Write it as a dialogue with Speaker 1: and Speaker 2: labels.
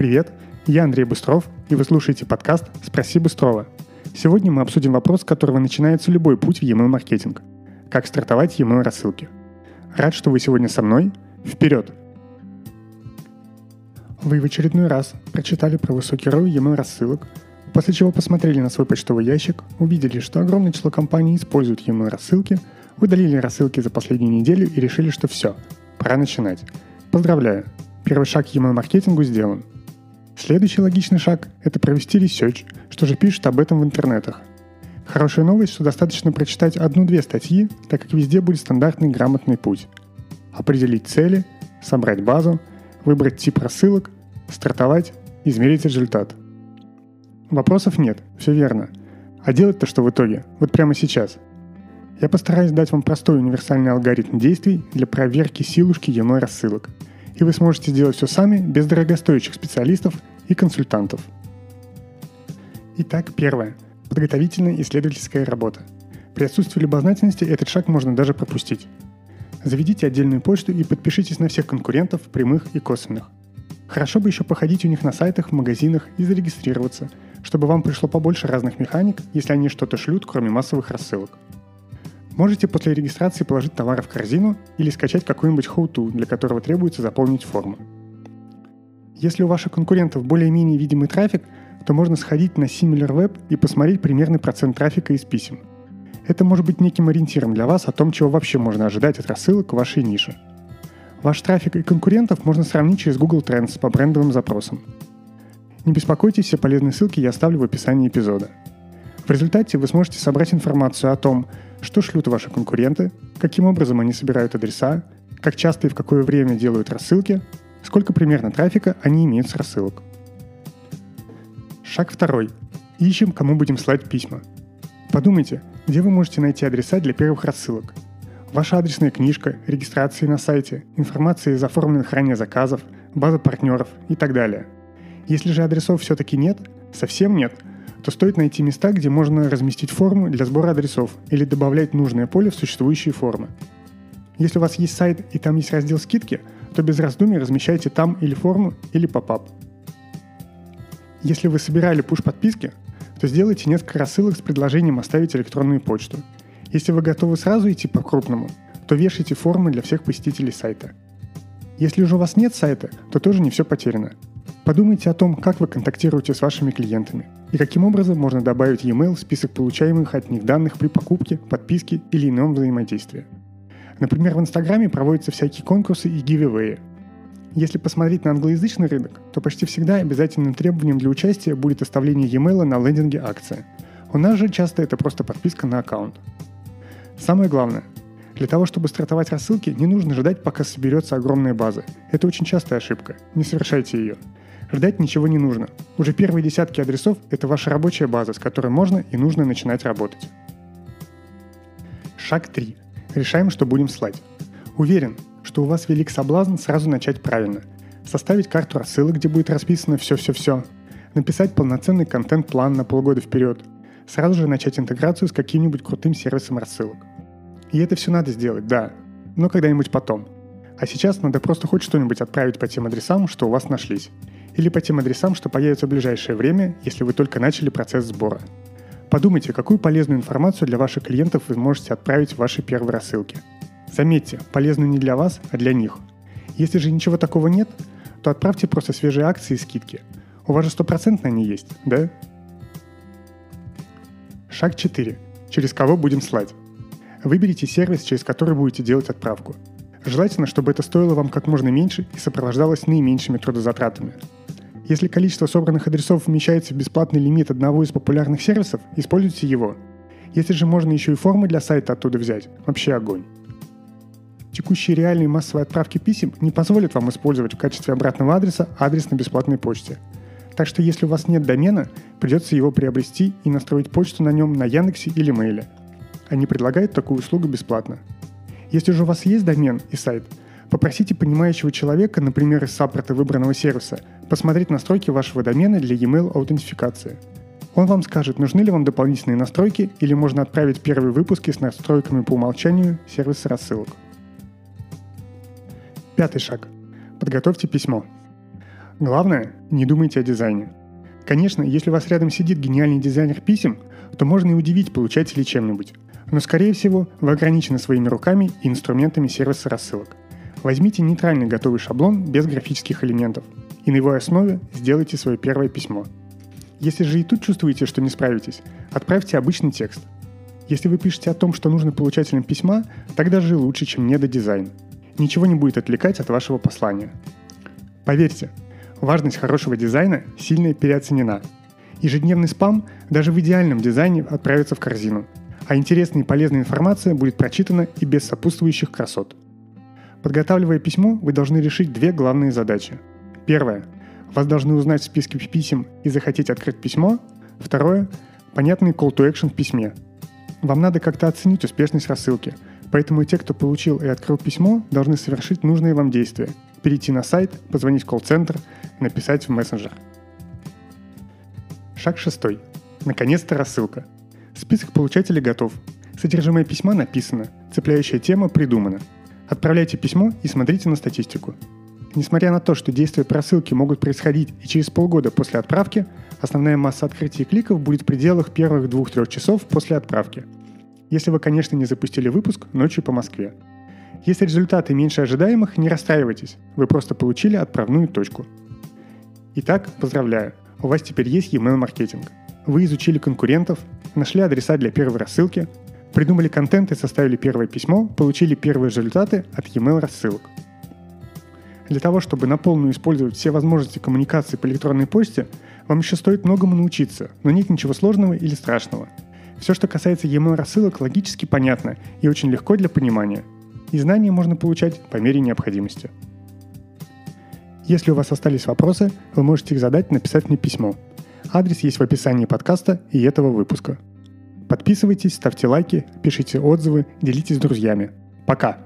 Speaker 1: Привет, я Андрей Быстров, и вы слушаете подкаст «Спроси Быстрова». Сегодня мы обсудим вопрос, с которого начинается любой путь в e-mail-маркетинг. Как стартовать e-mail рассылки. Рад, что вы сегодня со мной. Вперед! Вы в очередной раз прочитали про высокий ROI e-mail рассылок, после чего посмотрели на свой почтовый ящик, увидели, что огромное число компаний используют e-mail рассылки, удалили рассылки за последнюю неделю и решили, что все, пора начинать. Поздравляю! Первый шаг к email-маркетингу сделан. Следующий логичный шаг – это провести research, что же пишут об этом в интернетах. Хорошая новость, что достаточно прочитать одну-две статьи, так как везде будет стандартный грамотный путь. Определить цели, собрать базу, выбрать тип рассылок, стартовать, измерить результат. Вопросов нет, все верно. А делать-то что в итоге? Вот прямо сейчас. Я постараюсь дать вам простой универсальный алгоритм действий для проверки силушки e рассылок. И вы сможете сделать все сами, без дорогостоящих специалистов и консультантов. Итак, первое. Подготовительная исследовательская работа. При отсутствии любознательности этот шаг можно даже пропустить. Заведите отдельную почту и подпишитесь на всех конкурентов, прямых и косвенных. Хорошо бы еще походить у них на сайтах, в магазинах и зарегистрироваться, чтобы вам пришло побольше разных механик, если они что-то шлют, кроме массовых рассылок. Можете после регистрации положить товары в корзину или скачать какой-нибудь how-to, для которого требуется заполнить форму. Если у ваших конкурентов более-менее видимый трафик, то можно сходить на SimilarWeb и посмотреть примерный процент трафика из писем. Это может быть неким ориентиром для вас о том, чего вообще можно ожидать от рассылок в вашей нише. Ваш трафик и конкурентов можно сравнить через Google Trends по брендовым запросам. Не беспокойтесь, все полезные ссылки я оставлю в описании эпизода. В результате вы сможете собрать информацию о том, что шлют ваши конкуренты, каким образом они собирают адреса, как часто и в какое время делают рассылки, сколько примерно трафика они имеют с рассылок. Шаг второй. Ищем, кому будем слать письма. Подумайте, где вы можете найти адреса для первых рассылок. Ваша адресная книжка, регистрации на сайте, информация из оформленных ранее заказов, база партнеров и так далее. Если же адресов все-таки нет, совсем нет, то стоит найти места, где можно разместить форму для сбора адресов или добавлять нужное поле в существующие формы. Если у вас есть сайт и там есть раздел скидки – то без раздумий размещайте там или форму, или попап. Если вы собирали пуш-подписки, то сделайте несколько рассылок с предложением оставить электронную почту. Если вы готовы сразу идти по-крупному, то вешайте формы для всех посетителей сайта. Если же у вас нет сайта, то тоже не все потеряно. Подумайте о том, как вы контактируете с вашими клиентами и каким образом можно добавить e-mail в список получаемых от них данных при покупке, подписке или ином взаимодействии. Например, в Инстаграме проводятся всякие конкурсы и гивэвэи. Если посмотреть на англоязычный рынок, то почти всегда обязательным требованием для участия будет оставление e-mail на лендинге акции. У нас же часто это просто подписка на аккаунт. Самое главное, для того, чтобы стартовать рассылки, не нужно ждать, пока соберется огромная база. Это очень частая ошибка. Не совершайте ее. Ждать ничего не нужно. Уже первые десятки адресов – это ваша рабочая база, с которой можно и нужно начинать работать. Шаг 3. Решаем, что будем слать. Уверен, что у вас велик соблазн сразу начать правильно. Составить карту рассылок, где будет расписано все-все-все. Написать полноценный контент-план на полгода вперед. Сразу же начать интеграцию с каким-нибудь крутым сервисом рассылок. И это все надо сделать, да, но когда-нибудь потом. А сейчас надо просто хоть что-нибудь отправить по тем адресам, что у вас нашлись. Или по тем адресам, что появятся в ближайшее время, если вы только начали процесс сбора. Подумайте, какую полезную информацию для ваших клиентов вы можете отправить в ваши первые рассылки. Заметьте, полезную не для вас, а для них. Если же ничего такого нет, то отправьте просто свежие акции и скидки. У вас же стопроцентно они есть, да? Шаг 4. Через кого будем слать? Выберите сервис, через который будете делать отправку. Желательно, чтобы это стоило вам как можно меньше и сопровождалось наименьшими трудозатратами. Если количество собранных адресов вмещается в бесплатный лимит одного из популярных сервисов, используйте его. Если же можно еще и формы для сайта оттуда взять, вообще огонь. Текущие реальные массовые отправки писем не позволят вам использовать в качестве обратного адреса адрес на бесплатной почте. Так что если у вас нет домена, придется его приобрести и настроить почту на нем на Яндексе или Мейле. Они предлагают такую услугу бесплатно. Если же у вас есть домен и сайт, попросите понимающего человека, например, из саппорта выбранного сервиса, посмотреть настройки вашего домена для e-mail аутентификации. Он вам скажет, нужны ли вам дополнительные настройки или можно отправить первые выпуски с настройками по умолчанию сервиса рассылок. Пятый шаг. Подготовьте письмо. Главное, не думайте о дизайне. Конечно, если у вас рядом сидит гениальный дизайнер писем, то можно и удивить получателей чем-нибудь. Но, скорее всего, вы ограничены своими руками и инструментами сервиса рассылок. Возьмите нейтральный готовый шаблон без графических элементов и на его основе сделайте свое первое письмо. Если же и тут чувствуете, что не справитесь, отправьте обычный текст. Если вы пишете о том, что нужно получателям письма, тогда же лучше, чем недодизайн. Ничего не будет отвлекать от вашего послания. Поверьте, важность хорошего дизайна сильно переоценена. Ежедневный спам даже в идеальном дизайне отправится в корзину, а интересная и полезная информация будет прочитана и без сопутствующих красот. Подготавливая письмо, вы должны решить две главные задачи. Первое. Вас должны узнать в списке писем и захотеть открыть письмо. Второе. Понятный call to action в письме. Вам надо как-то оценить успешность рассылки, поэтому те, кто получил и открыл письмо, должны совершить нужные вам действия. Перейти на сайт, позвонить в колл-центр, написать в мессенджер. Шаг шестой. Наконец-то рассылка. Список получателей готов. Содержимое письма написано, цепляющая тема придумана – Отправляйте письмо и смотрите на статистику. Несмотря на то, что действия просылки могут происходить и через полгода после отправки, основная масса открытий кликов будет в пределах первых 2-3 часов после отправки. Если вы, конечно, не запустили выпуск ночью по Москве. Если результаты меньше ожидаемых, не расстраивайтесь, вы просто получили отправную точку. Итак, поздравляю, у вас теперь есть email маркетинг. Вы изучили конкурентов, нашли адреса для первой рассылки, Придумали контент и составили первое письмо, получили первые результаты от e-mail рассылок. Для того, чтобы на полную использовать все возможности коммуникации по электронной почте, вам еще стоит многому научиться, но нет ничего сложного или страшного. Все, что касается e-mail рассылок, логически понятно и очень легко для понимания. И знания можно получать по мере необходимости. Если у вас остались вопросы, вы можете их задать, написав мне письмо. Адрес есть в описании подкаста и этого выпуска – Подписывайтесь, ставьте лайки, пишите отзывы, делитесь с друзьями. Пока!